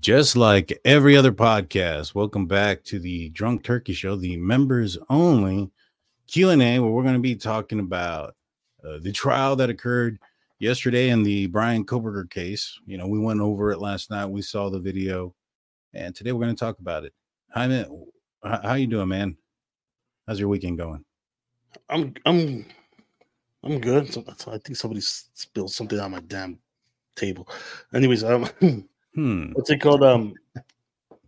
Just like every other podcast, welcome back to the Drunk Turkey Show, the members only Q and A, where we're going to be talking about uh, the trial that occurred yesterday in the Bryan Kohberger case. You know, we went over it last night. We saw the video, and today we're going to talk about it. Hi, man. How you doing, man? How's your weekend going? I'm I'm I'm good. So, I think somebody spilled something on my damn table. Anyways, um, hmm. what's it called? Um,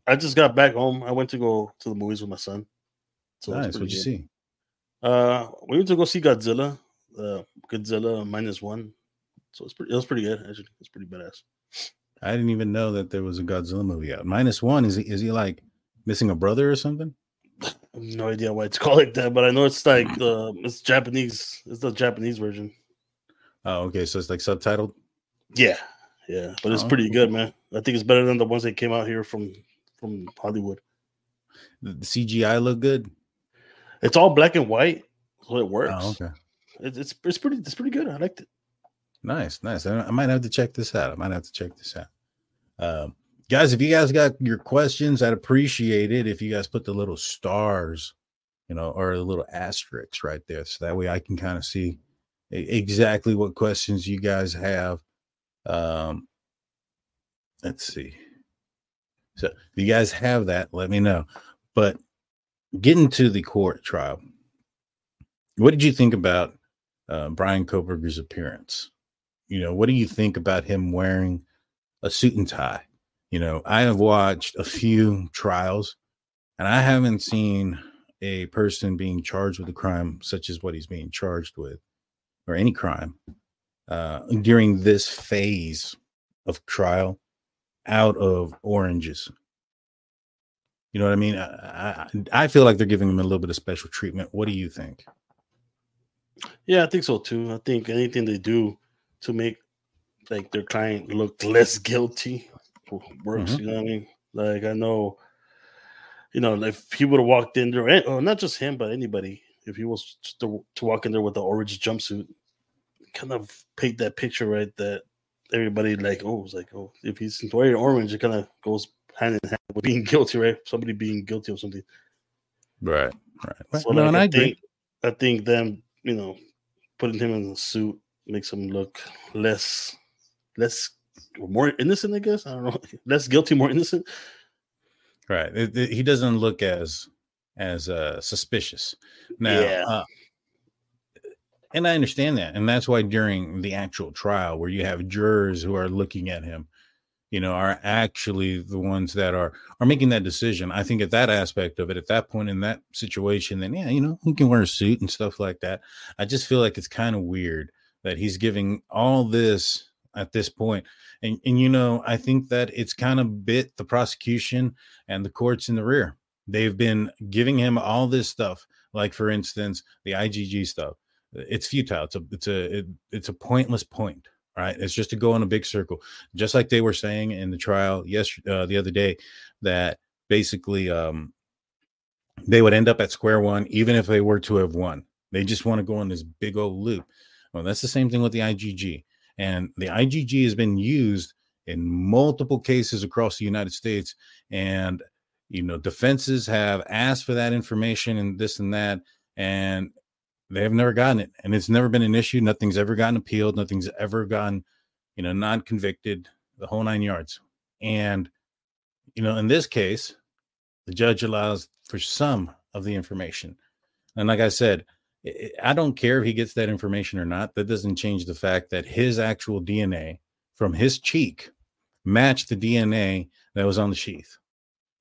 I just got back home. I went to go to the movies with my son. So nice. What'd you see? Uh, we went to go see Godzilla. Uh, Godzilla minus one. So it's pretty. It was pretty good. Actually, it's pretty badass. I didn't even know that there was a Godzilla movie out. Minus one is he? Is he like missing a brother or something? no idea why it's called like that, but I know it's like the it's Japanese. It's the Japanese version. Oh, okay. So it's like subtitled. Yeah, yeah, but it's oh, pretty good, man. I think it's better than the ones that came out here from from Hollywood. The CGI look good. It's all black and white, so it works. Oh, okay. It, it's it's pretty it's pretty good. I liked it. Nice, nice. I, I, might have to check this out. I might have to check this out. Um, guys, if you guys got your questions, I'd appreciate it if you guys put the little stars, you know, or the little asterisks right there, so that way I can kind of see exactly what questions you guys have. Um, let's see. So if you guys have that, let me know. But getting to the court trial, what did you think about uh, Bryan Kohberger's appearance? You know, what do you think about him wearing a suit and tie? You know, I have watched a few trials and I haven't seen a person being charged with a crime such as what he's being charged with or any crime uh, during this phase of trial out of oranges. You know what I mean? I, I, I feel like they're giving him a little bit of special treatment. What do you think? Yeah, I think so too. I think anything they do to make like their client look less guilty works. Mm-hmm. You know what I mean? Like I know, you know, if he would have walked in there, or eh, not just him, but anybody, if he was to, to walk in there with the orange jumpsuit, kind of paint that picture, right? That everybody like, oh, it's like, oh, if he's wearing orange, it kind of goes hand in hand with being guilty, right? Somebody being guilty of something. Right. Right. So no, like, I, I think I think them, you know, putting him in a suit makes him look less less more innocent, I guess. I don't know. Less guilty, more innocent. Right. It, it, he doesn't look as as uh suspicious. Now yeah. uh, and I understand that. And that's why during the actual trial where you have jurors who are looking at him, you know, are actually the ones that are are making that decision. I think at that aspect of it, at that point in that situation, then yeah, you know, he can wear a suit and stuff like that. I just feel like it's kind of weird that he's giving all this at this point. And and you know, I think that it's kind of bit the prosecution and the courts in the rear. They've been giving him all this stuff, like for instance, the IGG stuff. It's futile. It's a it's a it, it's a pointless point, right? It's just to go in a big circle, just like they were saying in the trial yesterday, uh, the other day, that basically um, they would end up at square one, even if they were to have won. They just want to go on this big old loop. Well, that's the same thing with the IGG. And the IGG has been used in multiple cases across the United States. And, you know, defenses have asked for that information and this and that. And they have never gotten it. And it's never been an issue. Nothing's ever gotten appealed. Nothing's ever gotten, you know, non convicted, the whole nine yards. And, you know, in this case, the judge allows for some of the information. And like I said, I don't care if he gets that information or not. That doesn't change the fact that his actual DNA from his cheek matched the DNA that was on the sheath,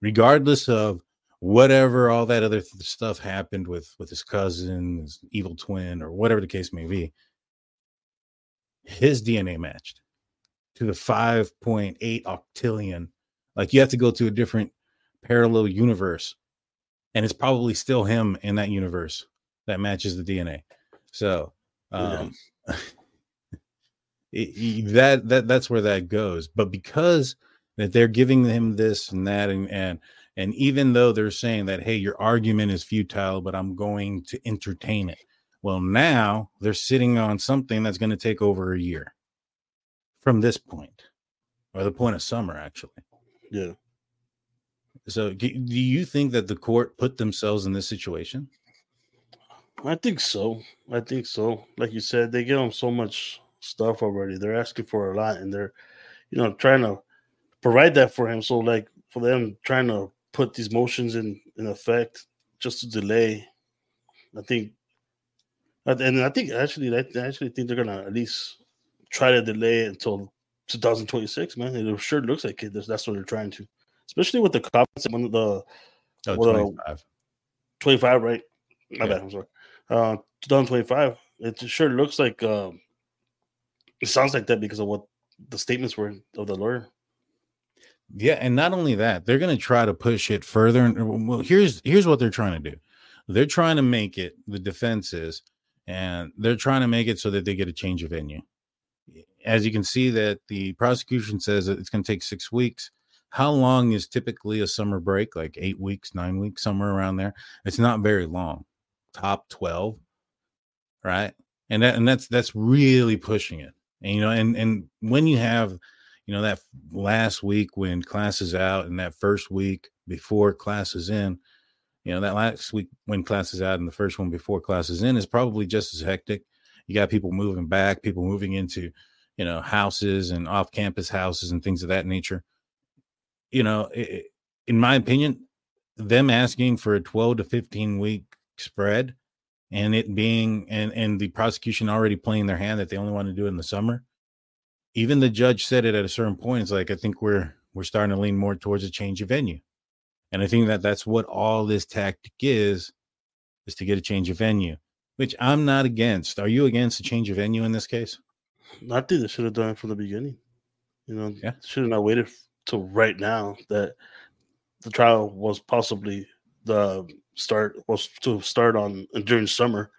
regardless of whatever all that other stuff happened with with his cousin, his evil twin, or whatever the case may be. His DNA matched to the 5.8 octillion. Like you have to go to a different parallel universe, and it's probably still him in that universe that matches the DNA. So um, yeah. it, that that that's where that goes. But because that they're giving him this and that and and and even though they're saying that hey your argument is futile but i'm going to entertain it well now they're sitting on something that's going to take over a year from this point or the point of summer actually Yeah. So, do you think that the court put themselves in this situation? I think so. I think so. Like you said, they give them so much stuff already. They're asking for a lot, and they're, you know, trying to provide that for him. So, like for them trying to put these motions in in effect just to delay, I think, and I think actually, I actually think they're gonna at least try to delay it until 2026. Man, it sure looks like it. That's what they're trying to, especially with the cops. One of the oh, 25. 25, right? My yeah. bad. I'm sorry. Uh, 2025. It sure looks like. Um, it sounds like that because of what the statements were of the lawyer. Yeah, and not only that, they're going to try to push it further. Well, here's here's what they're trying to do. They're trying to make it the defense is, and they're trying to make it so that they get a change of venue. As you can see, that the prosecution says that it's going to take six weeks. How long is typically a summer break? Like eight weeks, nine weeks, somewhere around there. It's not very long. Top twelve, right? And that and that's that's really pushing it. And you know, and and when you have you know that last week when class is out and that first week before class is in you know that last week when class is out and the first one before class is in is probably just as hectic. You got people moving back people moving into you know houses and off campus houses and things of that nature. You know it, in my opinion them asking for a 12 to 15 week spread and it being and and the prosecution already playing their hand that they only want to do it in the summer even the judge said it at a certain point. It's like I think we're we're starting to lean more towards a change of venue, and I think that that's what all this tactic is, is to get a change of venue, which I'm not against. Are you against a change of venue in this case? I think they should have done it from the beginning. You know, yeah. should have not waited till right now that the trial was possibly the start was to start on during summer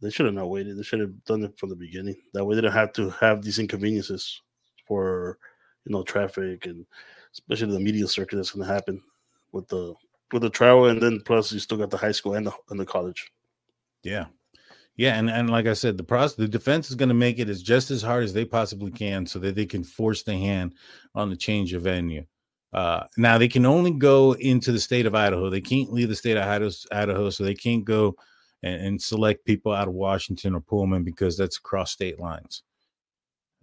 they should have not waited. They should have done it from the beginning. That way, they don't have to have these inconveniences for you know traffic and especially the media circuit that's going to happen with the with the trial, and then plus you still got the high school and the and the college. Yeah, yeah, and and like I said, the process, the defense is going to make it as just as hard as they possibly can, so that they can force the hand on the change of venue. Uh, now they can only go into the state of Idaho. They can't leave the state of Idaho, Idaho so they can't go and, and select people out of Washington or Pullman because that's across state lines.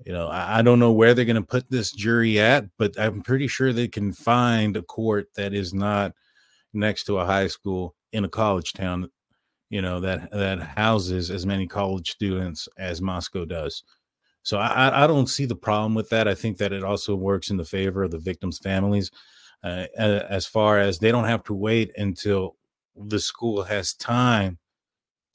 You know, I, I don't know where they're going to put this jury at, but I'm pretty sure they can find a court that is not next to a high school in a college town you know that that houses as many college students as Moscow does. So I, I don't see the problem with that. I think that it also works in the favor of the victims' families, uh, as far as they don't have to wait until the school has time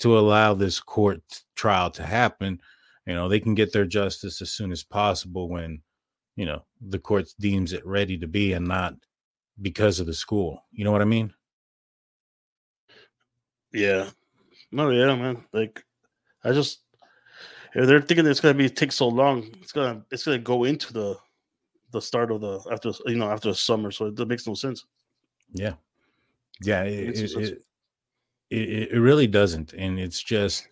to allow this court trial to happen. You know, they can get their justice as soon as possible when, you know, the court deems it ready to be and not because of the school. You know what I mean? Yeah. No, yeah, man. Like, I just if they're thinking it's gonna be take so long, it's gonna it's gonna go into the the start of the after you know after the summer, so it, makes no sense. Yeah, yeah. It, it, it, it, really doesn't. And it's just,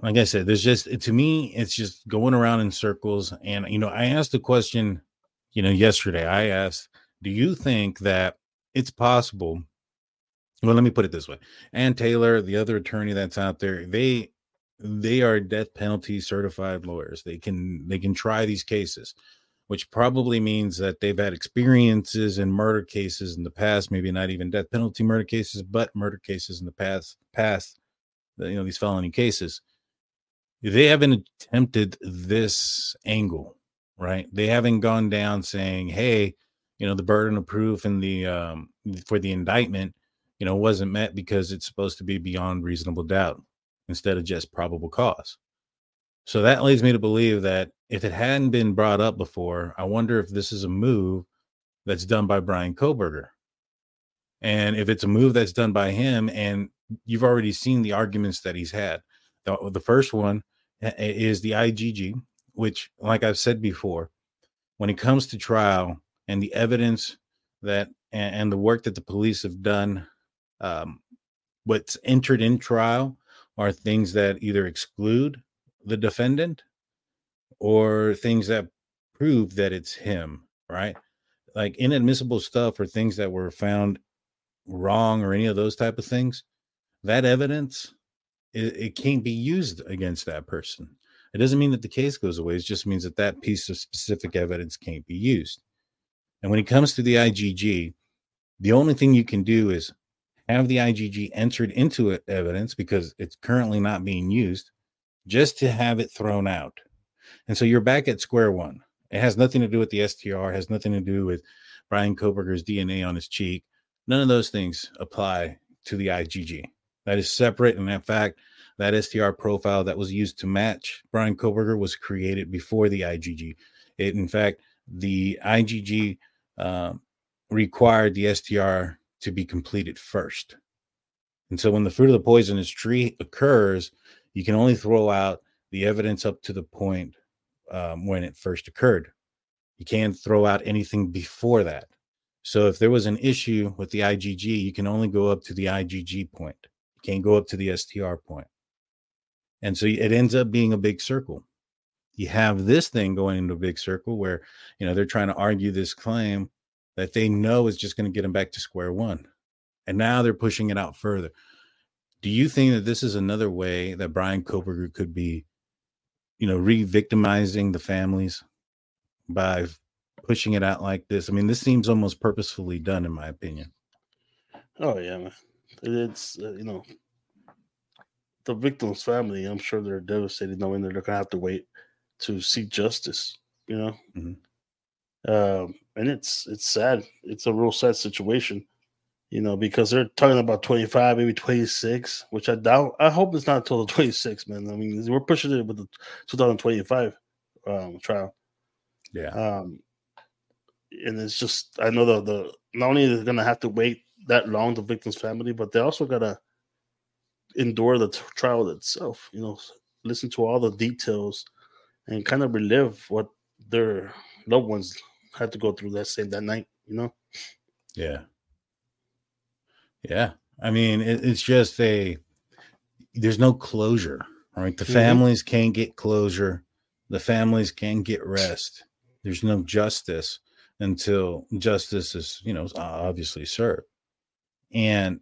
like I said, there's just, to me, it's just going around in circles. And, you know, I asked a question, you know, yesterday. I asked, do you think that it's possible? Well, let me put it this way. Anne Taylor, the other attorney that's out there, they, they are death penalty certified lawyers. They can, they can try these cases which probably means that they've had experiences in murder cases in the past, maybe not even death penalty murder cases, but murder cases in the past, past, you know, these felony cases. They haven't attempted this angle, right? They haven't gone down saying, "Hey, you know, the burden of proof and the um, for the indictment, you know, wasn't met because it's supposed to be beyond reasonable doubt instead of just probable cause." So that leads me to believe that if it hadn't been brought up before, I wonder if this is a move that's done by Bryan Kohberger. And if it's a move that's done by him, and you've already seen the arguments that he's had. The, the first one is the IGG, which, like I've said before, when it comes to trial and the evidence that and, and the work that the police have done, um, what's entered in trial are things that either exclude the defendant or things that prove that it's him, right? like inadmissible stuff or things that were found wrong or any of those type of things, that evidence it, it can't be used against that person. It doesn't mean that the case goes away. It just means that that piece of specific evidence can't be used. And when it comes to the IGG, the only thing you can do is have the IGG entered into evidence because it's currently not being used, just to have it thrown out. And so you're back at square one. It has nothing to do with the STR, has nothing to do with Bryan Kohberger's DNA on his cheek. None of those things apply to the IGG. That is separate. And in fact, that STR profile that was used to match Bryan Kohberger was created before the IGG. It, in fact, the IGG uh, required the STR to be completed first. And so when the fruit of the poisonous tree occurs, you can only throw out the evidence up to the point um, when it first occurred. You can't throw out anything before that. So if there was an issue with the IGG, you can only go up to the IGG point. You can't go up to the STR point. And so it ends up being a big circle. You have this thing going into a big circle where, you know, they're trying to argue this claim that they know is just going to get them back to square one. And now they're pushing it out further. Do you think that this is another way that Bryan Kohberger could be, you know, re-victimizing the families by pushing it out like this? I mean, this seems almost purposefully done, in my opinion. Oh yeah. It's uh, you know the victim's family, I'm sure they're devastated knowing that they're gonna have to wait to see justice. You know, mm-hmm. um, and it's it's sad. It's a real sad situation. You know, because they're talking about 25, maybe 26, which I doubt. I hope it's not until the 26, man. I mean, we're pushing it with the 2025 um, trial. Yeah. Um, and it's just I know the the not only they're gonna have to wait that long, the victim's family, but they also gotta endure the t- trial itself. You know, listen to all the details and kind of relive what their loved ones had to go through that same that night. You know. Yeah. Yeah. I mean, it, it's just a. There's no closure. Right. The mm-hmm. families can't get closure. The families can't get rest. There's no justice until justice is, you know, obviously served. And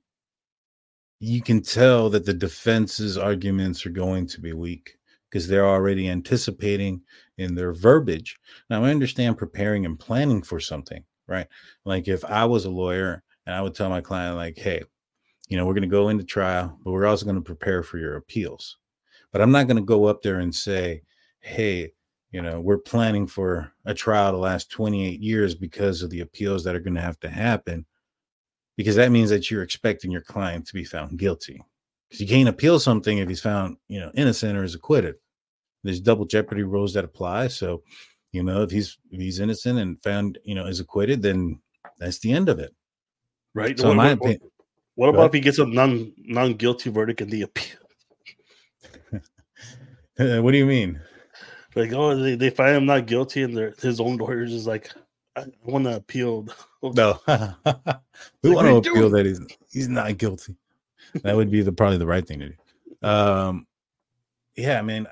you can tell that the defense's arguments are going to be weak because they're already anticipating in their verbiage. Now, I understand preparing and planning for something, right? Like if I was a lawyer and I would tell my client, like, hey, you know, we're going to go into trial, but we're also going to prepare for your appeals. But I'm not going to go up there and say, hey, you know, we're planning for a trial to last 28 years because of the appeals that are going to have to happen because that means that you're expecting your client to be found guilty. Because you can't appeal something if he's found, you know, innocent or is acquitted. There's double jeopardy rules that apply. So, you know, if he's if he's innocent and found, you know, is acquitted, then that's the end of it. Right. So, what, my what, opinion, what about if he gets a non non guilty verdict in the appeal? what do you mean? Like, oh, they, they find him not guilty, and his own lawyers is like, I want to appeal. No, we want to appeal that he's he's not guilty. That would be the probably the right thing to do. Um, yeah, I mean,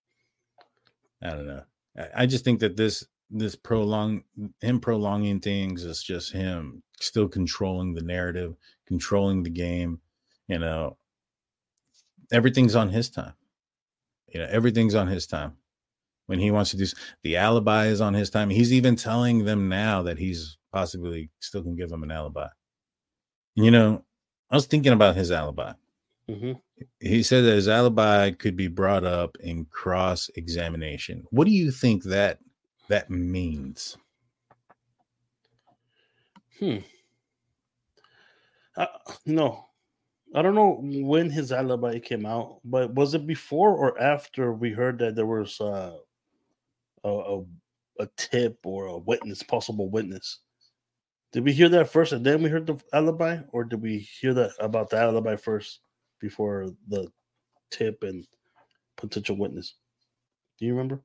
I don't know. I, I just think that this this prolong him prolonging things is just him still controlling the narrative, controlling the game. You know, everything's on his time. You know, everything's on his time when he wants to do the alibi is on his time. He's even telling them now that he's possibly still can give them an alibi. You know, I was thinking about his alibi. Mm-hmm. He said that his alibi could be brought up in cross examination. What do you think that that means? Hmm. Uh, no, I don't know when his alibi came out, but was it before or after we heard that there was uh, a, a, a tip or a witness, possible witness. Did we hear that first and then we heard the alibi, or did we hear that about the alibi first before the tip and potential witness? Do you remember?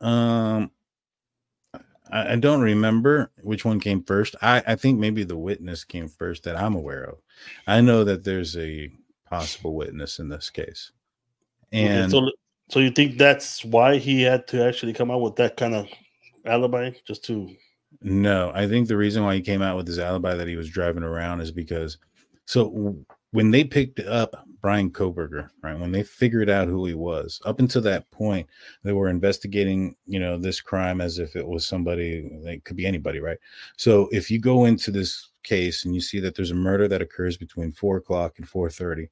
Um, I, I don't remember which one came first. I, I think maybe the witness came first that I'm aware of. I know that there's a possible witness in this case, and okay, so so you think that's why he had to actually come out with that kind of alibi, just to No, I think the reason why he came out with his alibi that he was driving around is because so when they picked up Bryan Kohberger, right, when they figured out who he was, up until that point, they were investigating, you know, this crime as if it was somebody, like could be anybody, right? So if you go into this case and you see that there's a murder that occurs between four o'clock and four thirty,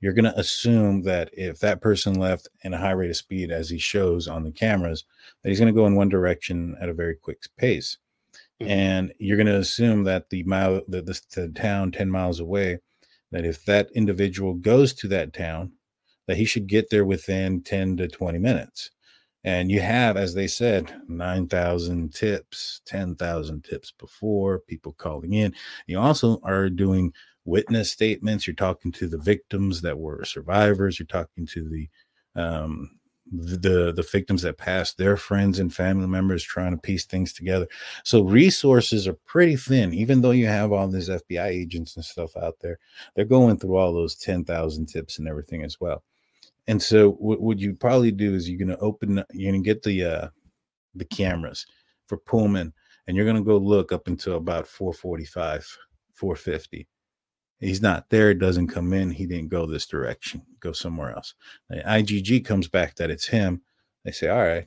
you're going to assume that if that person left in a high rate of speed, as he shows on the cameras, that he's going to go in one direction at a very quick pace. Mm-hmm. And you're going to assume that the mile, the, the, the town 10 miles away, that if that individual goes to that town, that he should get there within 10 to 20 minutes. And you have, as they said, 9,000 tips, 10,000 tips before, people calling in. You also are doing witness statements. You're talking to the victims that were survivors. You're talking to the um, the the victims that passed, their friends and family members, trying to piece things together. So resources are pretty thin, even though you have all these FBI agents and stuff out there. They're going through all those ten thousand tips and everything as well. And so what, what you probably do is you're going to open, you're going to get the uh, the cameras for Pullman, and you're going to go look up until about 445, 450 He's not there, doesn't come in. He didn't go this direction, go somewhere else. The IGG comes back that it's him. They say, all right,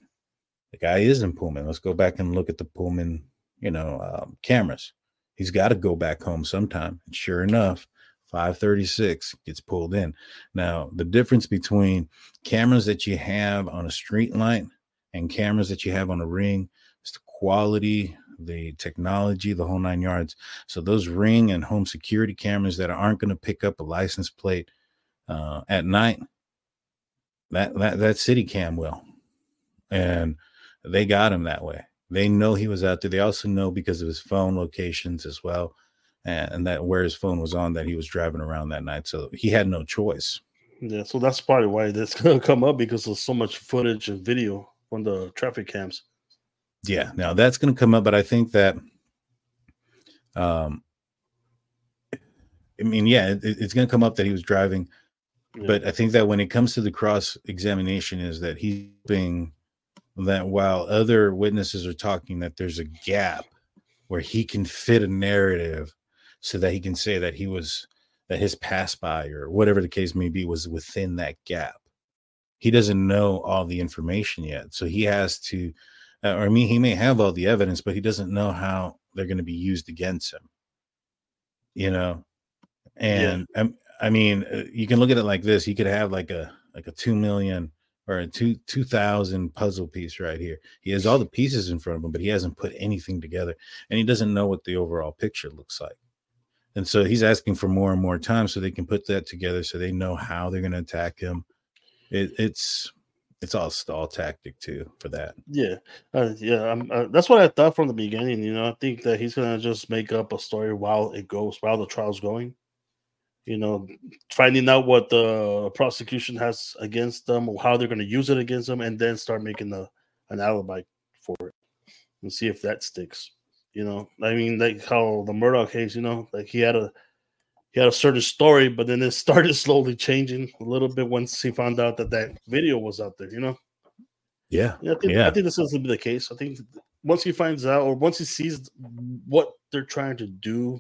the guy is in Pullman. Let's go back and look at the Pullman, you know, um, cameras. He's got to go back home sometime. And sure enough, 536 gets pulled in. Now, the difference between cameras that you have on a street light and cameras that you have on a ring is the quality the technology, the whole nine yards. So those ring and home security cameras that aren't going to pick up a license plate uh, at night, that that that city cam will, and they got him that way. They know he was out there. They also know because of his phone locations as well, and, and that where his phone was on that he was driving around that night. So he had no choice. Yeah, so that's probably why going to come up because there's so much footage and video on the traffic cams. Yeah, now that's going to come up, but I think that, um, I mean, yeah, it, it's going to come up that he was driving, yeah. but I think that when it comes to the cross examination, is that he's being that while other witnesses are talking, that there's a gap where he can fit a narrative so that he can say that he was that his pass by or whatever the case may be was within that gap. He doesn't know all the information yet, so he has to uh, or I mean, he may have all the evidence, but he doesn't know how they're going to be used against him. You know, and yeah. I, I mean, uh, you can look at it like this: he could have like a like a two million or a two two thousand puzzle piece right here. He has all the pieces in front of him, but he hasn't put anything together, and he doesn't know what the overall picture looks like. And so he's asking for more and more time so they can put that together, so they know how they're going to attack him. It, it's it's all stall tactic too for that. Yeah, uh, yeah. Uh, that's what I thought from the beginning. You know, I think that he's gonna just make up a story while it goes, while the trial's going. You know, finding out what the prosecution has against them, or how they're gonna use it against them, and then start making the an alibi for it, and see if that sticks. You know, I mean, like how the Murdaugh case. You know, like he had a he had a certain story, but then it started slowly changing a little bit once he found out that that video was out there. You know. Yeah. Yeah. I think, yeah. I think this is to be the case. I think once he finds out, or once he sees what they're trying to do,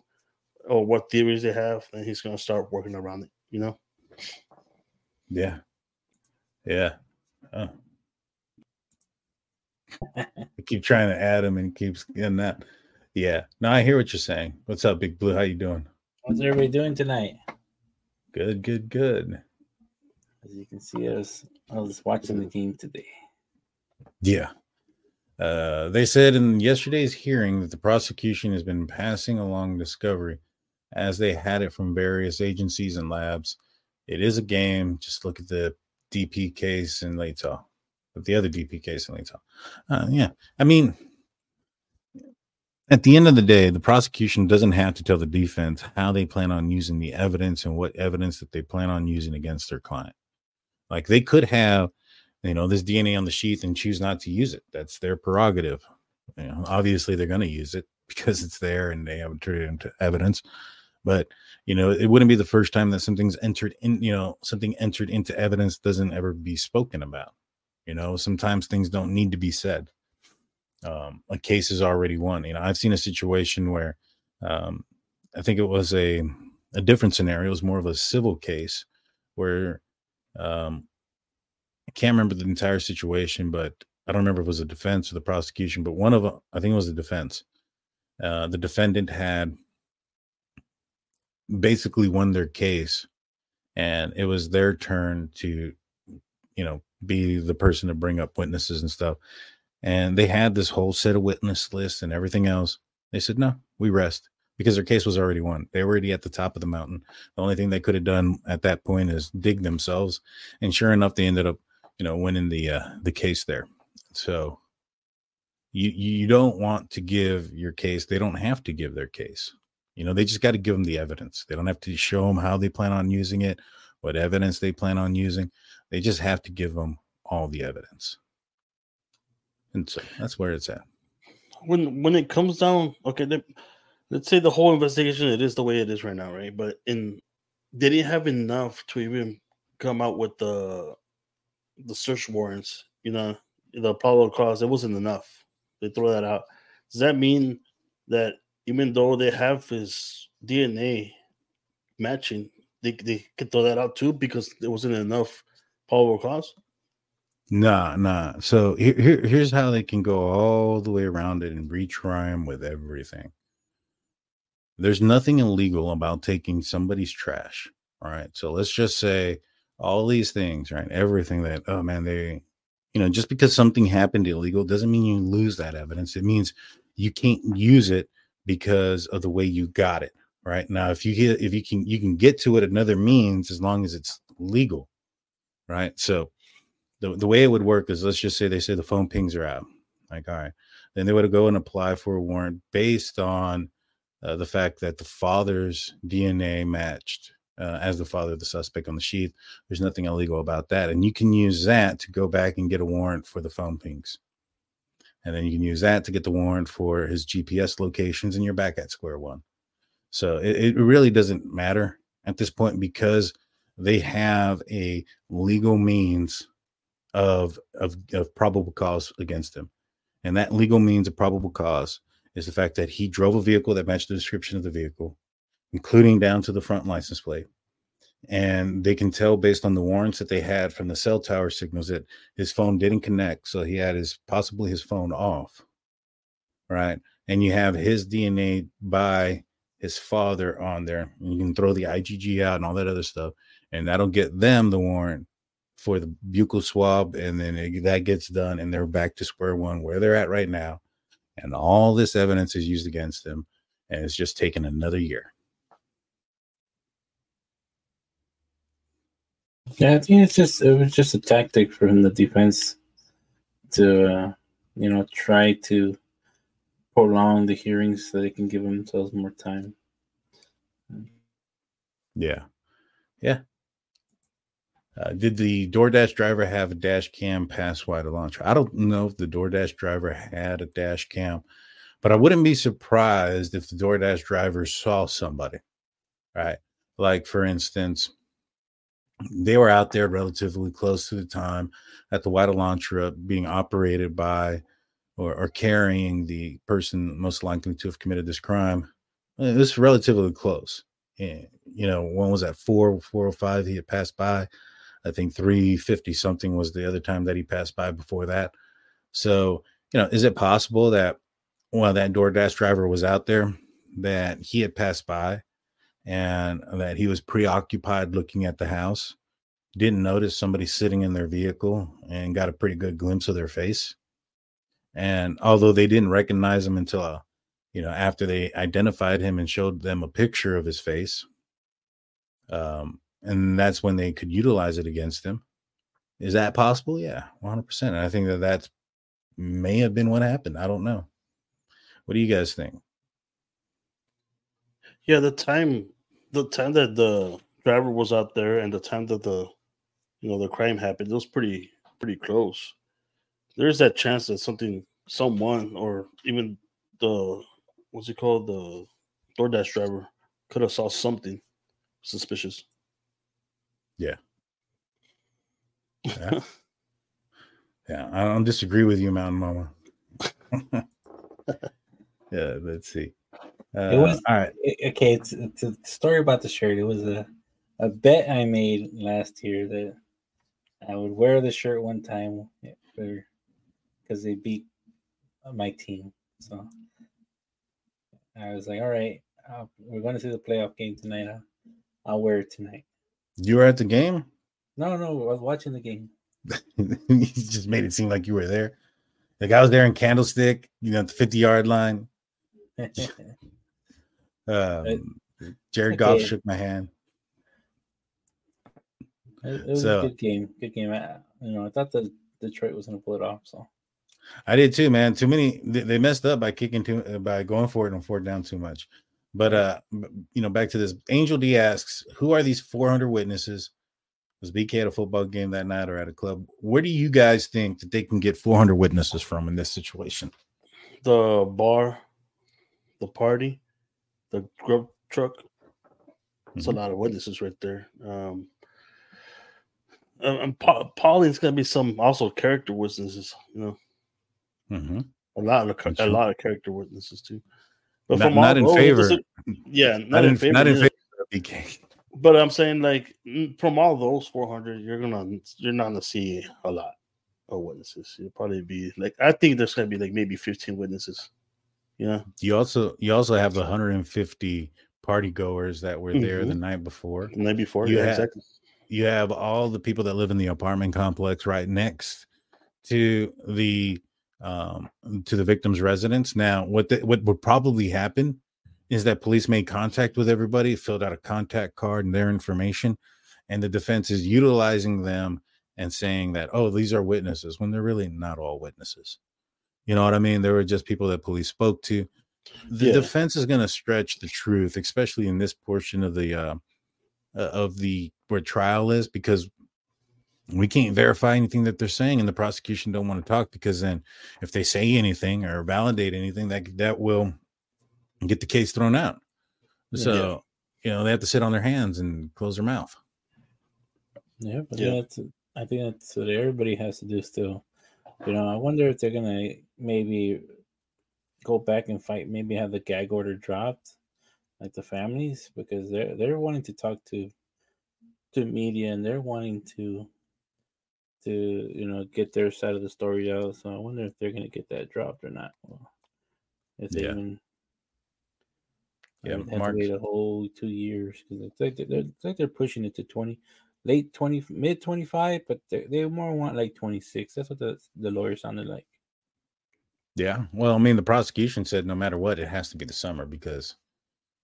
or what theories they have, and he's going to start working around it. You know. Yeah. Yeah. Oh. I keep trying to add him and keeps getting that. Yeah. No, I hear what you're saying. What's up, Big Blue? How you doing? How's everybody doing tonight? Good, good, good. As you can see, I was, I was watching the game today. Yeah. Uh, they said in yesterday's hearing that the prosecution has been passing along discovery as they had it from various agencies and labs. It is a game. Just look at the DP case in Latah, the other DP case in Latah. Uh, yeah. I mean, at the end of the day, the prosecution doesn't have to tell the defense how they plan on using the evidence and what evidence that they plan on using against their client. Like they could have, you know, this DNA on the sheath and choose not to use it. That's their prerogative. You know, obviously they're going to use it because it's there and they haven't turned it into evidence. But you know, it wouldn't be the first time that something's entered in. You know, something entered into evidence doesn't ever be spoken about. You know, sometimes things don't need to be said um, a case is already won. You know, I've seen a situation where um, I think it was a a different scenario. It was more of a civil case where um, I can't remember the entire situation, but I don't remember if it was a defense or the prosecution. But one of them, I think it was the defense. Uh, the defendant had basically won their case, and it was their turn to, you know, be the person to bring up witnesses and stuff. And they had this whole set of witness lists and everything else. They said, no, we rest because their case was already won. They were already at the top of the mountain. The only thing they could have done at that point is dig themselves. And sure enough, they ended up, you know, winning the uh, the case there. So you you don't want to give your case. They don't have to give their case. You know, they just got to give them the evidence. They don't have to show them how they plan on using it, what evidence they plan on using. They just have to give them all the evidence. And so that's where it's at. When when it comes down, okay, they, let's say the whole investigation it is the way it is right now, right? But in they didn't have enough to even come out with the the search warrants, you know, the probable cause. it wasn't enough. They throw that out. Does that mean that even though they have his DNA matching, they, they could throw that out too because there wasn't enough probable cause? Nah, nah. So here, here, here's how they can go all the way around it and retry them with everything. There's nothing illegal about taking somebody's trash. All right. So let's just say all these things, right? Everything that, oh man, they, you know, just because something happened illegal doesn't mean you lose that evidence. It means you can't use it because of the way you got it. Right now, if you get, if you can, you can get to it another means as long as it's legal. Right. So the, the way it would work is let's just say they say the phone pings are out. Like, all right. Then they would go and apply for a warrant based on uh, the fact that the father's DNA matched uh, as the father of the suspect on the sheath. There's nothing illegal about that. And you can use that to go back and get a warrant for the phone pings. And then you can use that to get the warrant for his GPS locations, and you're back at square one. So it, it really doesn't matter at this point because they have a legal means of, of, of probable cause against him. And that legal means of probable cause is the fact that he drove a vehicle that matched the description of the vehicle including down to the front license plate. And they can tell based on the warrants that they had from the cell tower signals that his phone didn't connect. So he had his possibly his phone off. Right. And you have his DNA by his father on there. And you can throw the IGG out and all that other stuff. And that'll get them the warrant for the buccal swab. And then it, that gets done. And they're back to square one where they're at right now. And all this evidence is used against them. And it's just taken another year. Yeah, I think it's just it was just a tactic from the defense to uh, you know try to prolong the hearings so they can give themselves more time. Yeah, yeah. Uh, did the DoorDash driver have a dash cam pass while the launch? I don't know if the DoorDash driver had a dash cam, but I wouldn't be surprised if the DoorDash driver saw somebody, right? Like, for instance, they were out there relatively close to the time that the white Elantra being operated by or, or, carrying the person most likely to have committed this crime. Uh, it was relatively close. And, you know, one was at four, four or five. he had passed by. I think 350 something was the other time that he passed by before that. So, you know, is it possible that while that DoorDash driver was out there, that he had passed by and that he was preoccupied looking at the house, didn't notice somebody sitting in their vehicle and got a pretty good glimpse of their face. And although they didn't recognize him until, uh, you know, after they identified him and showed them a picture of his face, um, and that's when they could utilize it against him. Is that possible? Yeah, 100%. And I think that that may have been what happened. I don't know. What do you guys think? Yeah, the time the time that the driver was out there and the time that the you know the crime happened, it was pretty pretty close. There's that chance that something, someone, or even the what's it called, the DoorDash driver could have saw something suspicious. Yeah. Yeah. yeah, I don't disagree with you, Mountain Mama. yeah, let's see. Uh, it was all right. okay, it's, it's a story about the shirt. It was a a bet I made last year that I would wear the shirt one time for because they beat my team. So I was like, all right, uh, we're going to see the playoff game tonight. I'll, I'll wear it tonight. You were at the game? No, no, I was watching the game. you just made it seem like you were there. Like I was there in Candlestick, you know, at the 50 yard line. um, Jared okay. Goff shook my hand. It, it was so, a good game. Good game. I, you know, I thought that Detroit was going to pull it off. So I did too, man. Too many. They, they messed up by kicking too uh, by going for it and fourth down too much. But uh, you know, back to this. Angel D asks, "Who are these 400 witnesses?" Was BK at a football game that night or at a club? Where do you guys think that they can get 400 witnesses from in this situation? The bar, the party, the grub truck. It's mm-hmm. a lot of witnesses right there. Um, and pa- Pauline's gonna be some also character witnesses, you know. Mm-hmm. A lot of a lot of character witnesses too. But not, from not in favor. yeah, not, not in, in, favor. Not in favor of BK. But I'm saying like from all those 400, you're gonna you're not gonna see a lot of witnesses. You'll probably be like I think there's gonna be like maybe 15 witnesses. Yeah. You also you also have the 150 party goers that were there mm-hmm. the night before. The night before, you yeah, have, exactly. You have all the people that live in the apartment complex right next to the um to the victim's residence. Now, what the, what would probably happen is that police made contact with everybody, filled out a contact card and their information, and the defense is utilizing them and saying that, oh, these are witnesses when they're really not all witnesses. You know what I mean? There were just people that police spoke to. The yeah. defense is going to stretch the truth, especially in this portion of the uh, uh, of the where trial is, because we can't verify anything that they're saying, and the prosecution don't want to talk because then if they say anything or validate anything, that that will get the case thrown out. So yeah. you know they have to sit on their hands and close their mouth. Yeah, but yeah. That's, I think that's what everybody has to do still. You know, I wonder if they're gonna maybe go back and fight, maybe have the gag order dropped, like the families, because they're they're wanting to talk to to media and they're wanting to to you know get their side of the story out. So I wonder if they're gonna get that dropped or not. Well, if they yeah. even yeah, have to wait a whole two years because it's like they're, it's like they're pushing it to twenty, late twenty, mid twenty five, but they, more want like twenty six. That's what the the lawyer sounded like. Yeah, well, I mean, the prosecution said no matter what, it has to be the summer because,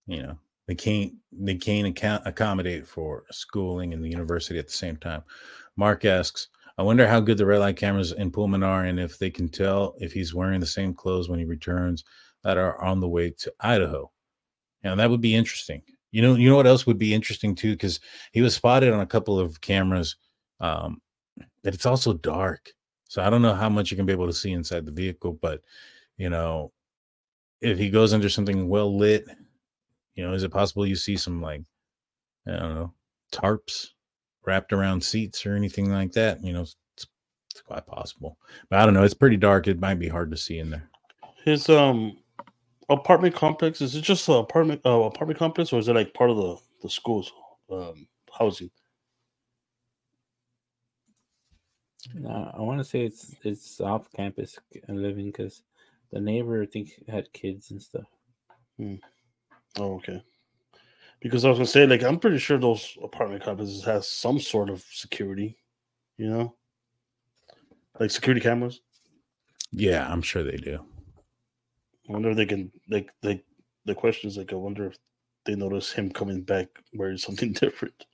you know, they can't they can't account, accommodate for schooling and the university at the same time. Mark asks, I wonder how good the red light cameras in Pullman are, and if they can tell if he's wearing the same clothes when he returns that are on the way to Idaho. Yeah, that would be interesting. You know, you know what else would be interesting too, because he was spotted on a couple of cameras. Um, that it's also dark, so I don't know how much you can be able to see inside the vehicle. But you know, if he goes under something well lit, you know, is it possible you see some like I don't know tarps wrapped around seats or anything like that? You know, it's, it's quite possible, but I don't know. It's pretty dark. It might be hard to see in there. His um apartment complex? Is it just an apartment uh, apartment complex, or is it like part of the the school's um, housing? No, I want to say it's it's off campus living because the neighbor I think had kids and stuff. Hmm. Oh, okay. Because I was gonna say, like, I'm pretty sure those apartment complexes has some sort of security, you know, like security cameras. Yeah, I'm sure they do. I wonder if they can like like the question is like I wonder if they notice him coming back wearing something different.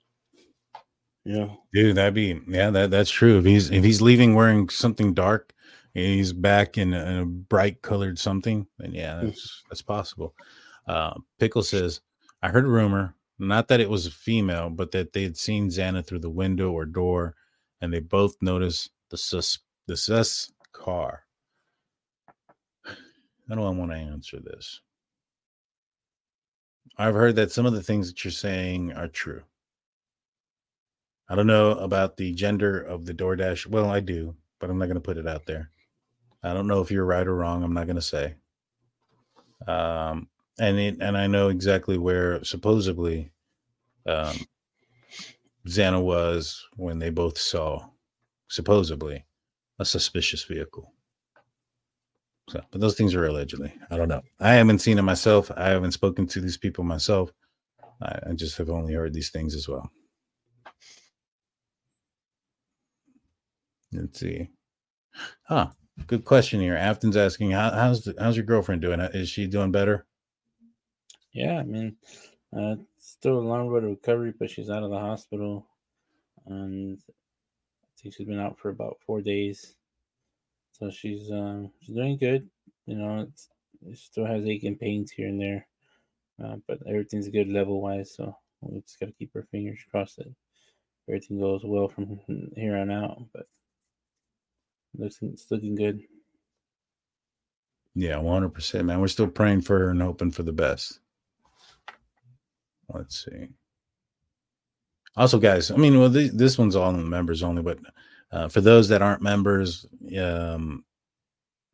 Yeah. Dude, that'd be yeah, that that's true. If he's if he's leaving wearing something dark and he's back in a, in a bright colored something, then yeah, hmm. that's that's possible. Uh Pickle says, I heard a rumor, not that it was a female, but that they had seen Xana through the window or door, and they both noticed the sus the sus car. How do I want to answer this? I've heard that some of the things that you're saying are true. I don't know about the gender of the DoorDash. Well, I do, but I'm not going to put it out there. I don't know if you're right or wrong. I'm not going to say. Um, and it, and I know exactly where supposedly um, Xana was when they both saw supposedly a suspicious vehicle. So, but those things are allegedly. I don't know. I haven't seen it myself. I haven't spoken to these people myself. I, I just have only heard these things as well. Let's see. Huh. Good question here. Afton's asking, How, how's the, how's your girlfriend doing? Is she doing better? Yeah, I mean, uh, still a long road to recovery, but she's out of the hospital, and I think she's been out for about four days. So she's um, she's doing good. You know, it still has aching pains here and there, uh, but everything's good level wise. So we just gotta keep our fingers crossed that everything goes well from here on out. But looks it's looking good. Yeah, one hundred percent, man. We're still praying for her and hoping for the best. Let's see. Also, guys, I mean, well, this, this one's all members only, but uh, for those that aren't members, um,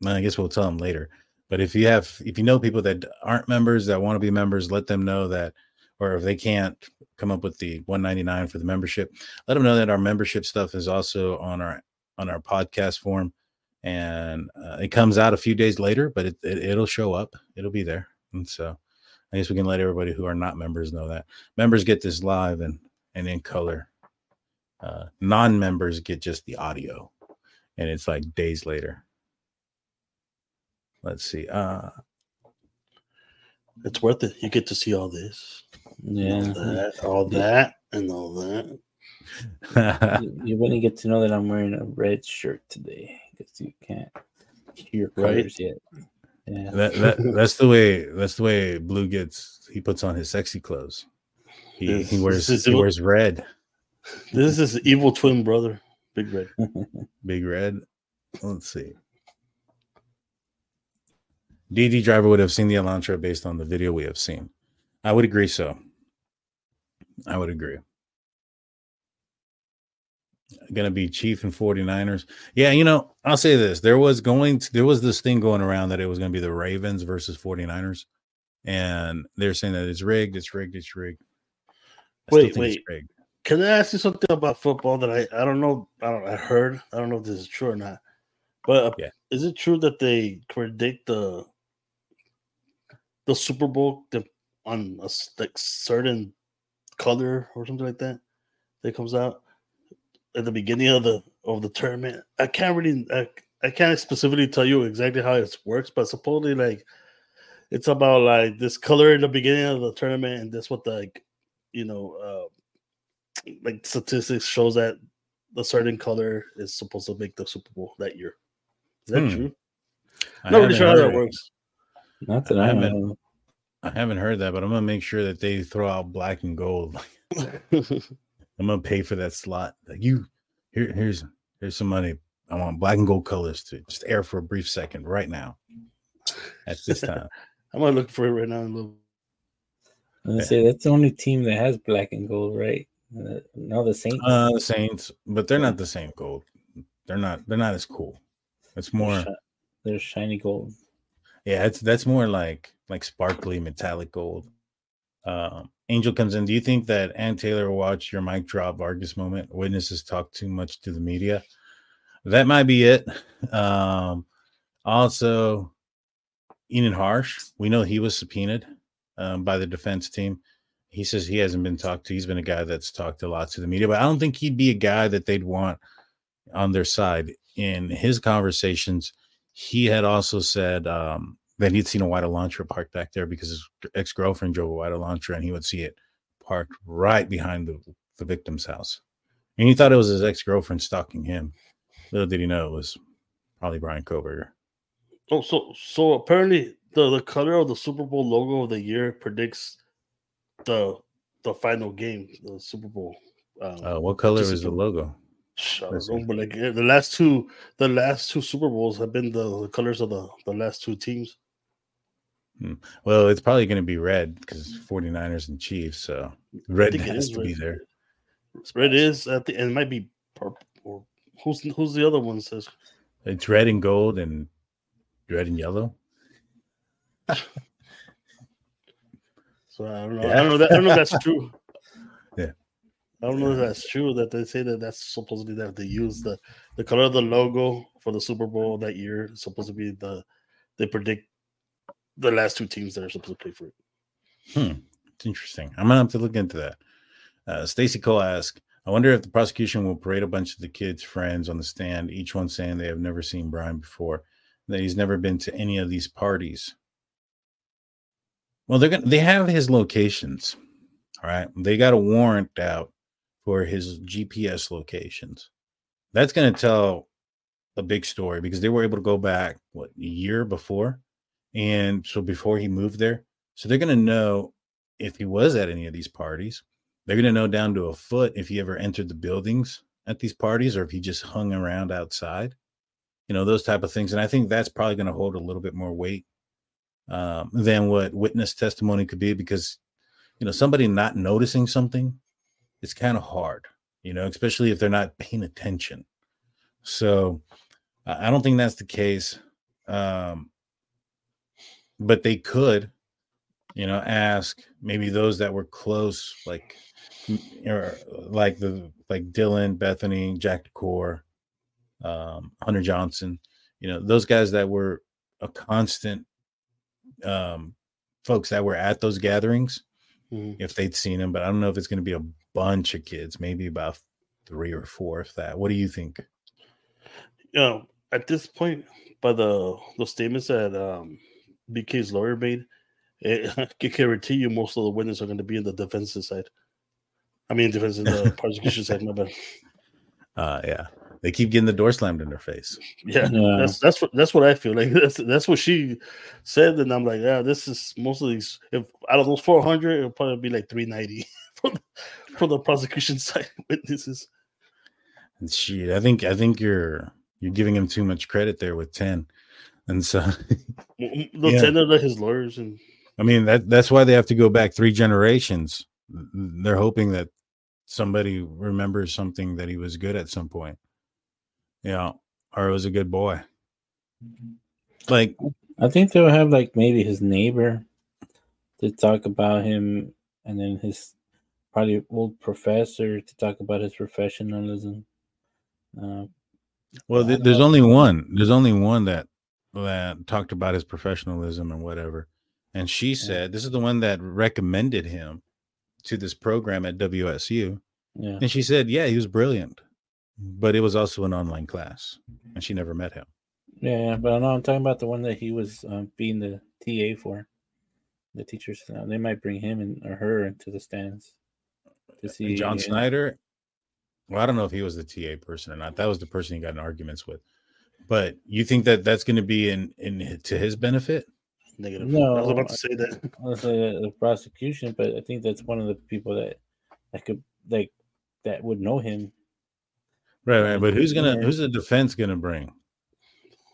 I guess we'll tell them later. But if you have, if you know people that aren't members that want to be members, let them know that, or if they can't come up with the 199 for the membership, let them know that our membership stuff is also on our on our podcast form, and uh, it comes out a few days later, but it, it it'll show up, it'll be there, and so I guess we can let everybody who are not members know that members get this live and and in color uh, non-members get just the audio, and it's like days later. Let's see. Uh, it's worth it. You get to see all this, yeah, all that, all that and all that. you wouldn't get to know that I'm wearing a red shirt today because you can't hear colors right? yet. Yeah, that, that, that's the way. That's the way Blue gets. He puts on his sexy clothes. He, he wears he wears red. This is evil twin brother, Big Red. Big Red. Let's see. DD driver would have seen the Elantra based on the video we have seen. I would agree so. I would agree. Going to be Chief and 49ers. Yeah, you know, I'll say this. There was going to, there was this thing going around that it was going to be the Ravens versus 49ers. And they're saying that it's rigged, it's rigged, it's rigged. I wait, wait. Rigged. Can I ask you something about football that I, I don't know I don't I heard I don't know if this is true or not, but uh, yeah. is it true that they predict the the Super Bowl on a like certain color or something like that that comes out at the beginning of the of the tournament? I can't really I, I can't specifically tell you exactly how it works, but supposedly like it's about like this color in the beginning of the tournament and this what the like you know uh like statistics shows that a certain color is supposed to make the Super Bowl that year. Is that hmm. true? I'm not really sure how that works. Not that I, I haven't. Know. I haven't heard that, but I'm gonna make sure that they throw out black and gold. I'm gonna pay for that slot. Like you, here, here's here's some money. I want black and gold colors to just air for a brief second right now. At this time, I'm gonna look for it right now. A little. I yeah. say that's the only team that has black and gold, right? Uh, no, the Saints. Uh, the Saints, but they're not the same gold. They're not. They're not as cool. It's more. They're, they're shiny gold. Yeah, it's that's more like like sparkly metallic gold. Um, Angel comes in. Do you think that Anne Taylor will watch your mic drop Vargas moment? Witnesses talk too much to the media. That might be it. Um, also, Ian Harsh. We know he was subpoenaed um, by the defense team he says he hasn't been talked to. He's been a guy that's talked a lot to the media, but I don't think he'd be a guy that they'd want on their side. In his conversations, he had also said um, that he'd seen a white Elantra parked back there because his ex girlfriend drove a white Elantra and he would see it parked right behind the, the victim's house. And he thought it was his ex girlfriend stalking him. Little did he know it was probably Bryan Kohberger. Oh, so so apparently the, the color of the Super Bowl logo of the year predicts the the final game, the Super Bowl. Um, uh, what color is the logo? I don't know, but like the last two, the last two Super Bowls have been the, the colors of the the last two teams. Hmm. Well, it's probably going to be red because 49ers and Chiefs. So red has to red. be there. Red is at the and it might be purple or who's who's the other one says it's red and gold and red and yellow. so I don't know. Yeah. I don't know. That, I don't know if that's true. Yeah. I don't know if that's true that they say that that's supposedly that they use the the color of the logo for the Super Bowl that year is supposed to be the they predict the last two teams that are supposed to play for it. Hmm. It's interesting. I'm gonna have to look into that. Uh, Stacy Cole asked, I wonder if the prosecution will parade a bunch of the kids' friends on the stand, each one saying they have never seen Bryan before, that he's never been to any of these parties. Well, they're gonna they have his locations. All right. They got a warrant out for his GPS locations. That's gonna tell a big story because they were able to go back what a year before. And so before he moved there. So they're gonna know if he was at any of these parties they're to know down to a foot if he ever entered the buildings at these parties or if he just hung around outside. You know, those type of things. And I think that's probably to hold a little bit more weight um, than what witness testimony could be because, you know, somebody not noticing something, it's kind of hard, you know, especially if they're not paying attention. So I don't think that's the case. Um, but they could, you know, ask maybe those that were close, like or like the like Dylan, Bethany, Jack Core, um, Hunter Johnson, you know, those guys that were a constant um, folks that were at those gatherings, mm-hmm. if they'd seen him. But I don't know if it's going to be a bunch of kids, maybe about three or four, if that. What do you think? You know, at this point, by the the statements that um, BK's lawyer made, it, I can guarantee you most of the witnesses are going to be in the defensive side. I mean, defense in the prosecution side, my bad. Uh, yeah, they keep getting the door slammed in their face. Yeah, yeah, that's that's what that's what I feel like. That's that's what she said, and I'm like, yeah, this is most of these. If out of those 400, it'll probably be like 390 for the, for the prosecution side witnesses. And she, I think, I think you're you're giving him too much credit there with 10, and so mm, the yeah. 10 of his lawyers and. I mean that that's why they have to go back three generations they're hoping that somebody remembers something that he was good at some point. Yeah, or was a good boy. Like I think they'll have like maybe his neighbor to talk about him and then his probably old professor to talk about his professionalism. Uh, well, th- there's only one. There's only one that that talked about his professionalism and whatever. And she said, "This is the one that recommended him to this program at WSU. Yeah. And she said, yeah, he was brilliant, but it was also an online class, and she never met him. Yeah, yeah but I know I'm talking about the one that he was um, being the TA for. The teachers, uh, they might bring him and or her into the stands to see John Snyder. Well, I don't know if he was the TA person or not. That was the person he got in arguments with. But you think that that's going to be in in to his benefit? negative. No, I was about to say that. I was say the prosecution, but I think that's one of the people that that could like that would know him. Right, right. But who's gonna who's the defense gonna bring?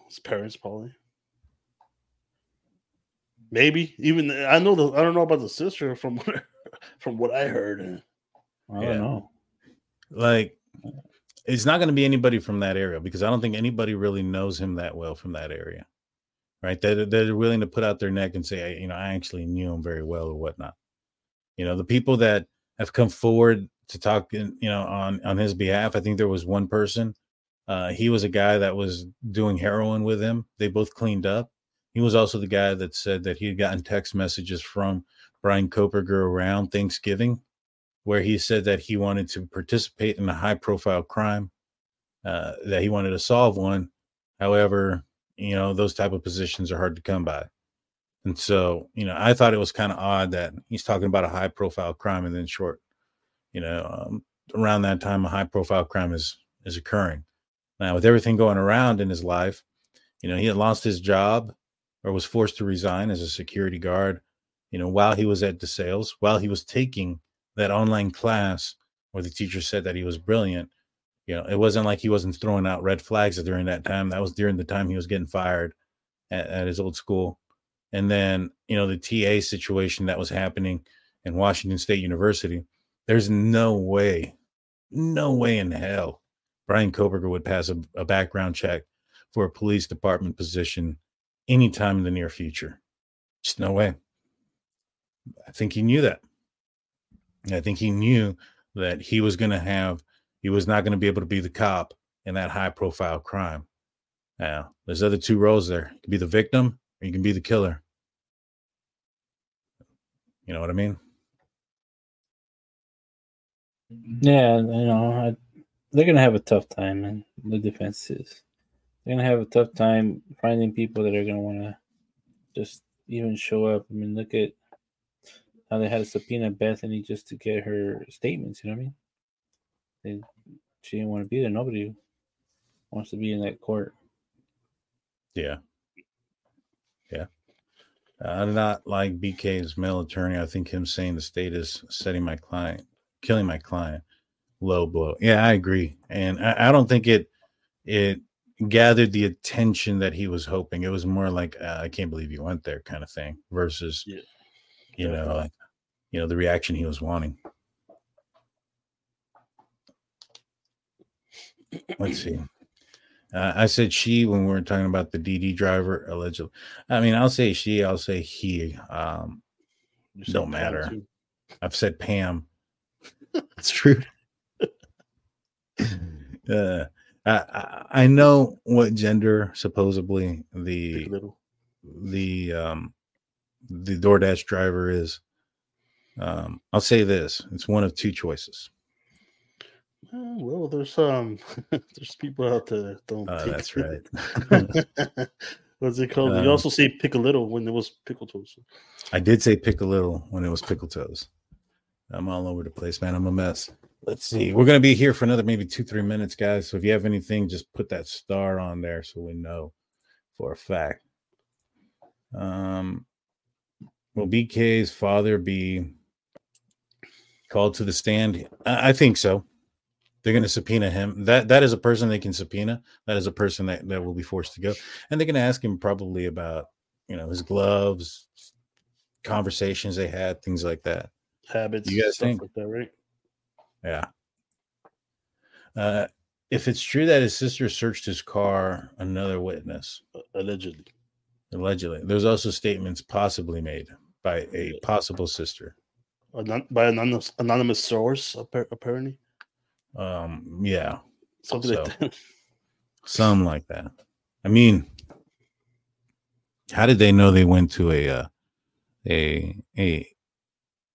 His parents, probably. Maybe even I know the I don't know about the sister from what, from what I heard. I don't know. Like it's not going to be anybody from that area because I don't think anybody really knows him that well from that area right? That they're, they're willing to put out their neck and say, you know, I actually knew him very well or whatnot. You know, the people that have come forward to talk, you know, on on his behalf. I think there was one person. Uh, he was a guy that was doing heroin with him. They both cleaned up. He was also the guy that said that he had gotten text messages from Bryan Kohberger around Thanksgiving, where he said that he wanted to participate in a high profile crime, uh, that he wanted to solve one. However, you know those type of positions are hard to come by and so you know i thought it was kind of odd that he's talking about a high profile crime and then short you know um, around that time a high profile crime is is occurring now with everything going around in his life you know he had lost his job or was forced to resign as a security guard you know while he was at DeSales while he was taking that online class where the teacher said that he was brilliant you know, it wasn't like he wasn't throwing out red flags during that time. That was during the time he was getting fired at, at his old school. And then, you know, the TA situation that was happening in Washington State University, there's no way, no way in hell Bryan Kohberger would pass a, a background check for a police department position anytime in the near future. Just no way. I think he knew that. I think he knew that he was going to have, he was not going to be able to be the cop in that high profile crime. Now, there's other two roles there. You can be the victim or you can be the killer. You know what I mean? Yeah, you know, I, they're gonna have a tough time, and the defense is they're gonna have a tough time finding people that are gonna want to just even show up. I mean, look at how they had to subpoena Bethany just to get her statements. You know what I mean? They, she didn't want to be there. Nobody wants to be in that court. Yeah. Yeah. I'm not like BK's male attorney. I think him saying the state is setting my client, killing my client, low blow. Yeah, I agree, and I, I don't think it it gathered the attention that he was hoping. It was more like uh, I can't believe you went there kind of thing versus, yeah. you know, like, you know the reaction he was wanting. Let's see. Uh, I said she when we were talking about the DD driver allegedly. I mean, I'll say she. I'll say he. Um, don't matter. I've said Pam. it's true. uh, I, I know what gender supposedly the the um the DoorDash driver is. Um, I'll say this: it's one of two choices. Well, there's um, there's people out there that don't. Uh, that's right. What's it called? Um, you also say pick a little when it was pickle toes. I did say pick a little when it was pickle toes. I'm all over the place, man. I'm a mess. Let's see. We're gonna be here for another maybe two, three minutes, guys. So if you have anything, just put that star on there so we know for a fact. Um, will BK's father be called to the stand? I, I think so. They're going to subpoena him. That that is a person they can subpoena. That is a person that, that will be forced to go, and they're going to ask him probably about you know his gloves, conversations they had, things like that. Habits, you guys think like that, right? Yeah. Uh, if it's true that his sister searched his car, another witness allegedly. Allegedly, there's also statements possibly made by a possible sister, by an anonymous, anonymous source, apparently. Um, yeah, something so, like that. Something like that. I mean, how did they know they went to a uh, a a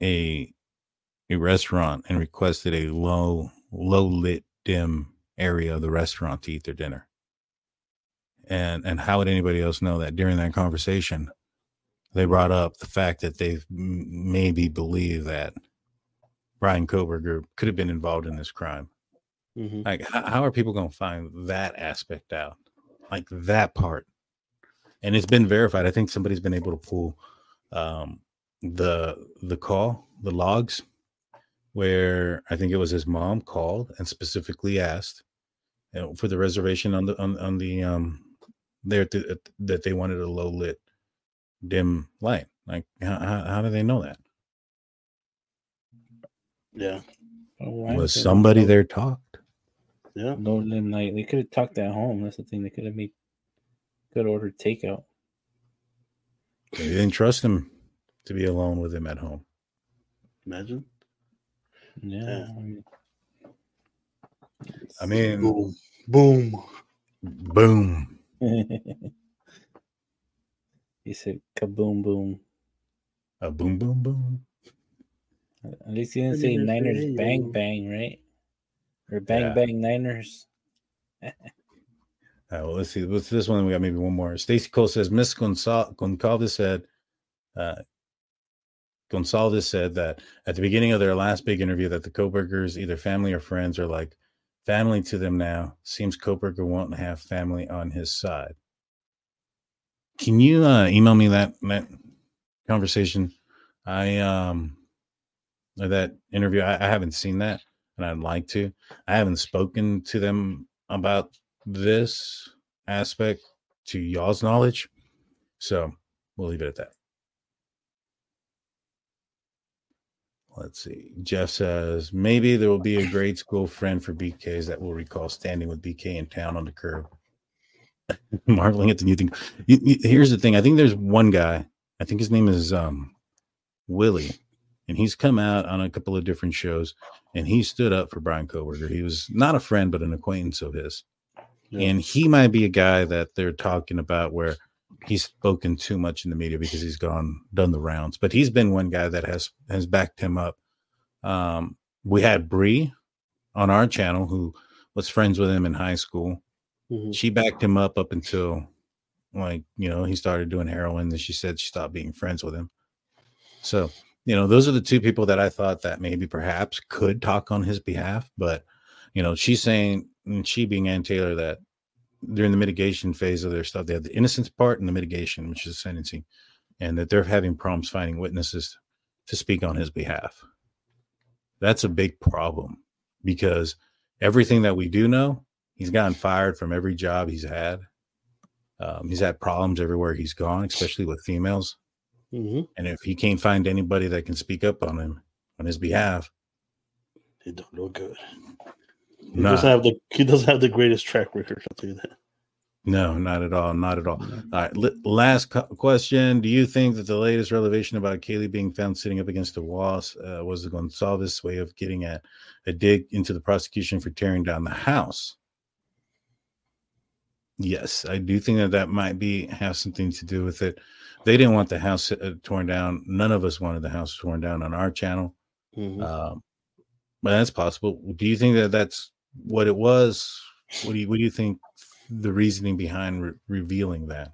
a a restaurant and requested a low low lit dim area of the restaurant to eat their dinner? And and how would anybody else know that during that conversation they brought up the fact that they maybe believe that Bryan Kohberger could have been involved in this crime. Mm-hmm. Like, how, how are people going to find that aspect out? Like that part. And it's been verified. I think somebody's been able to pull um, the the call, the logs, where I think it was his mom called and specifically asked you know, for the reservation on the on, on the um there to, that they wanted a low lit dim light. Like, how, how do they know that? Yeah. Oh, was somebody there talked? Yeah. Low dim light. They could have talked at home. That's the thing. They could have made could order takeout. They didn't trust him to be alone with him at home. Imagine. Yeah. I mean, boom, boom, boom. he said kaboom, boom. A boom, boom, boom. At least he didn't say Niners bang bang, right? Or bang yeah. bang Niners. uh, well, let's see. What's this one? We got maybe one more. Stacy Cole says Miss Gonçal- Goncalves said, uh, Gonçalves said that at the beginning of their last big interview that the Kohbergers, either family or friends, are like family to them now. Seems Kohberger won't have family on his side. Can you uh, email me that that conversation? I um that interview. I, I haven't seen that, and I'd like to. I haven't spoken to them about this aspect to y'all's knowledge, so we'll leave it at that. Let's see. Jeff says maybe there will be a grade school friend for BKs that will recall standing with BK in town on the curb. marveling at the new thing. Here's the thing. I think there's one guy. I think his name is um, Willie, and he's come out on a couple of different shows, and he stood up for Bryan Kohberger. He was not a friend, but an acquaintance of his, yeah. and he might be a guy that they're talking about where he's spoken too much in the media because he's gone done the rounds. But he's been one guy that has has backed him up. Um, we had Bree on our channel who was friends with him in high school. Mm-hmm. She backed him up up until like you know he started doing heroin. And she said she stopped being friends with him. So you know those are the two people that I thought that maybe perhaps could talk on his behalf. But you know she's saying she being Anne Taylor that during the mitigation phase of their stuff, they have the innocence part and the mitigation, which is sentencing, and that they're having problems finding witnesses to speak on his behalf. That's a big problem because everything that we do know, he's gotten fired from every job he's had. Um, he's had problems everywhere he's gone, especially with females. Mm-hmm. And if he can't find anybody that can speak up on him on his behalf, it don't look good. He nah. doesn't have the he doesn't have the greatest track record. I'll tell you that. No, not at all. Not at all. All right. last question. Do you think that the latest revelation about Kaylee being found sitting up against the walls uh, was Goncalves' way of getting at a dig into the prosecution for tearing down the house? Yes, I do think that that might be have something to do with it. They didn't want the house uh, torn down. None of us wanted the house torn down on our channel. Mm-hmm. Um, but that's possible. Do you think that that's what it was? What do you What do you think the reasoning behind re- revealing that?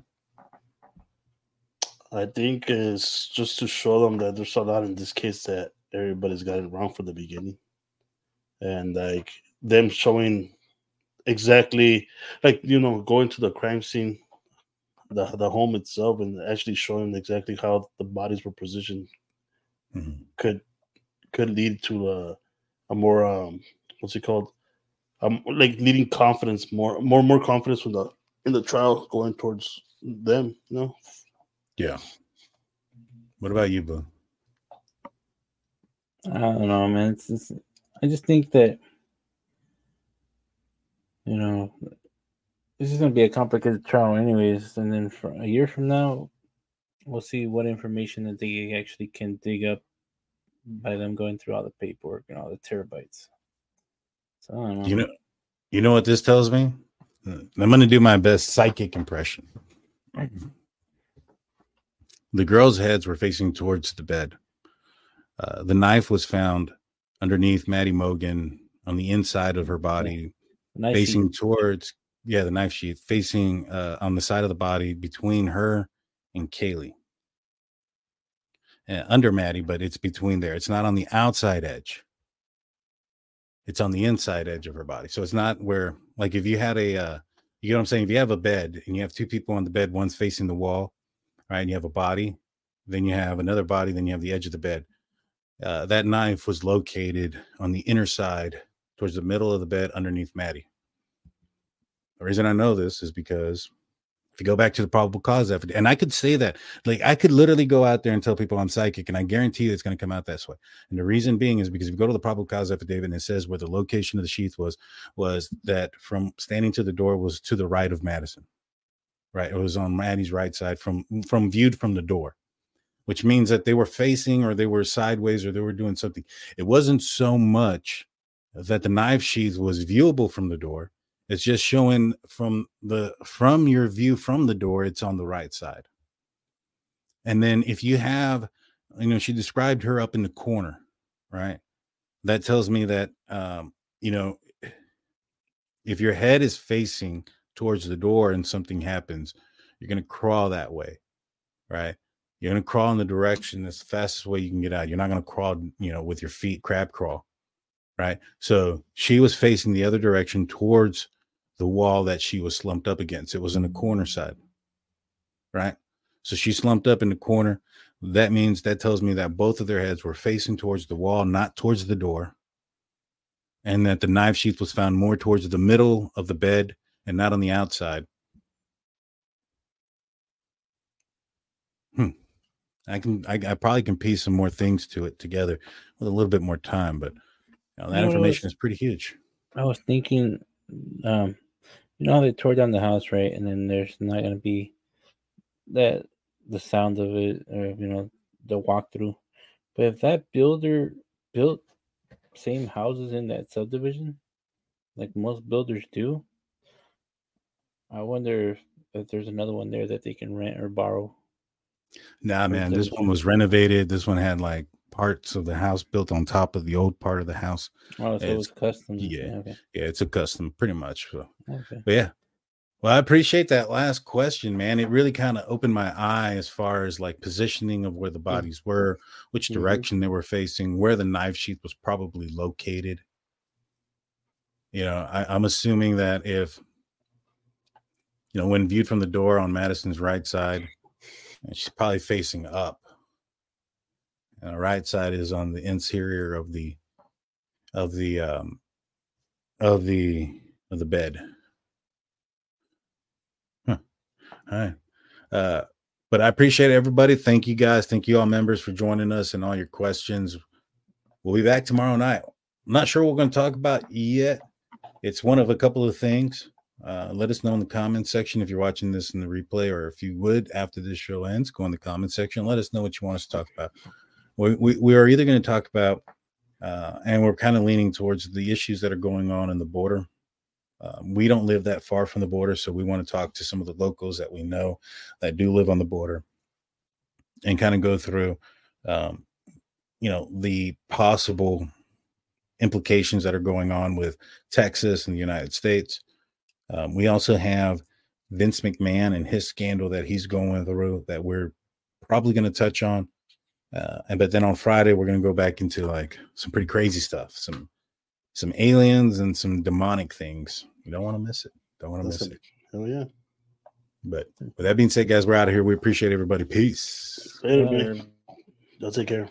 I think it's just to show them that there's a lot in this case that everybody's got it wrong from the beginning, and like them showing exactly like you know going to the crime scene, the the home itself, and actually showing exactly how the bodies were positioned mm-hmm. could could lead to a a more um what's it called um, like needing confidence more, more, more confidence in the in the trial going towards them. You know. Yeah. What about you, Boo? I don't know, man. It's, it's, I just think that you know this is going to be a complicated trial, anyways. And then for a year from now, we'll see what information that they actually can dig up by them going through all the paperwork and all the terabytes. So know. You know, you know what this tells me? I'm going to do my best psychic impression. The girls' heads were facing towards the bed. Uh, the knife was found underneath Maddie Mogen on the inside of her body, facing sheath. towards yeah the knife sheath facing uh, on the side of the body between her and Kaylee. Uh, under Maddie, but it's between there. It's not on the outside edge it's on the inside edge of her body. So it's not where like if you had a uh you know what I'm saying? If you have a bed and you have two people on the bed, one's facing the wall, right? And you have a body, then you have another body, then you have the edge of the bed. Uh, that knife was located on the inner side towards the middle of the bed underneath Maddie. The reason I know this is because if you go back to the probable cause affidavit, and I could say that, like I could literally go out there and tell people I'm psychic, and I guarantee you it's going to come out this way. And the reason being is because if you go to the probable cause affidavit and it says where the location of the sheath was, was that from standing to the door was to the right of Madison, right? It was on Maddie's right side from from viewed from the door, which means that they were facing or they were sideways or they were doing something. It wasn't so much that the knife sheath was viewable from the door it's just showing from the from your view from the door, it's on the right side. And then if you have, you know, she described her up in the corner, right? That tells me that um, you know, if your head is facing towards the door and something happens, you're gonna crawl that way, right? You're gonna crawl in the direction that's the fastest way you can get out. You're not gonna crawl, you know, with your feet crab crawl, right? So she was facing the other direction towards the wall that she was slumped up against. It was in the corner side, right? So she slumped up in the corner. That means that tells me that both of their heads were facing towards the wall, not towards the door. And that the knife sheath was found more towards the middle of the bed and not on the outside. Hmm. I can, I, I probably can piece some more things to it together with a little bit more time, but you know, that you know, information was, is pretty huge. I was thinking, um, you know they tore down the house, right? And then there's not gonna be that the sound of it, or you know, the walkthrough. But if that builder built same houses in that subdivision, like most builders do, I wonder if, if there's another one there that they can rent or borrow. Nah, man, this one was renovated. This one had like parts of the house built on top of the old part of the house. Oh, so it's, custom. Yeah, okay. yeah, it's a custom, pretty much. So, okay. but yeah, well, I appreciate that last question, man. It really kind of opened my eye as far as like positioning of where the mm. bodies were, which mm-hmm. direction mm-hmm. they were facing, where the knife sheath was probably located. You know, I, am assuming that if, you know, when viewed from the door on Madison's right side, she's probably facing up. And the right side is on the interior of the, of the, um, of the, of the bed. All right. Uh, but I appreciate everybody. Thank you guys. Thank you all members for joining us and all your questions. We'll be back tomorrow night. I'm not sure what we're going to talk about yet. It's one of a couple of things. Uh, let us know in the comment section if you're watching this in the replay, or if you would after this show ends, go in the comment section. Let us know what you want us to talk about. We, we, we are either going to talk about, uh, and we're kind of leaning towards the issues that are going on in the border um, we don't live that far from the border, so we want to talk to some of the locals that we know that do live on the border and kind of go through, um, you know, the possible implications that are going on with Texas and the United States. Um, we also have Vince McMahon and his scandal that he's going through that we're probably going to touch on. Uh, and but then on Friday we're going to go back into like some pretty crazy stuff, some some aliens and some demonic things. You don't want to miss it. Don't want to miss it. Hell yeah. But with that being said, guys, we're out of here. We appreciate everybody. Peace. Later, man. Y'all take care.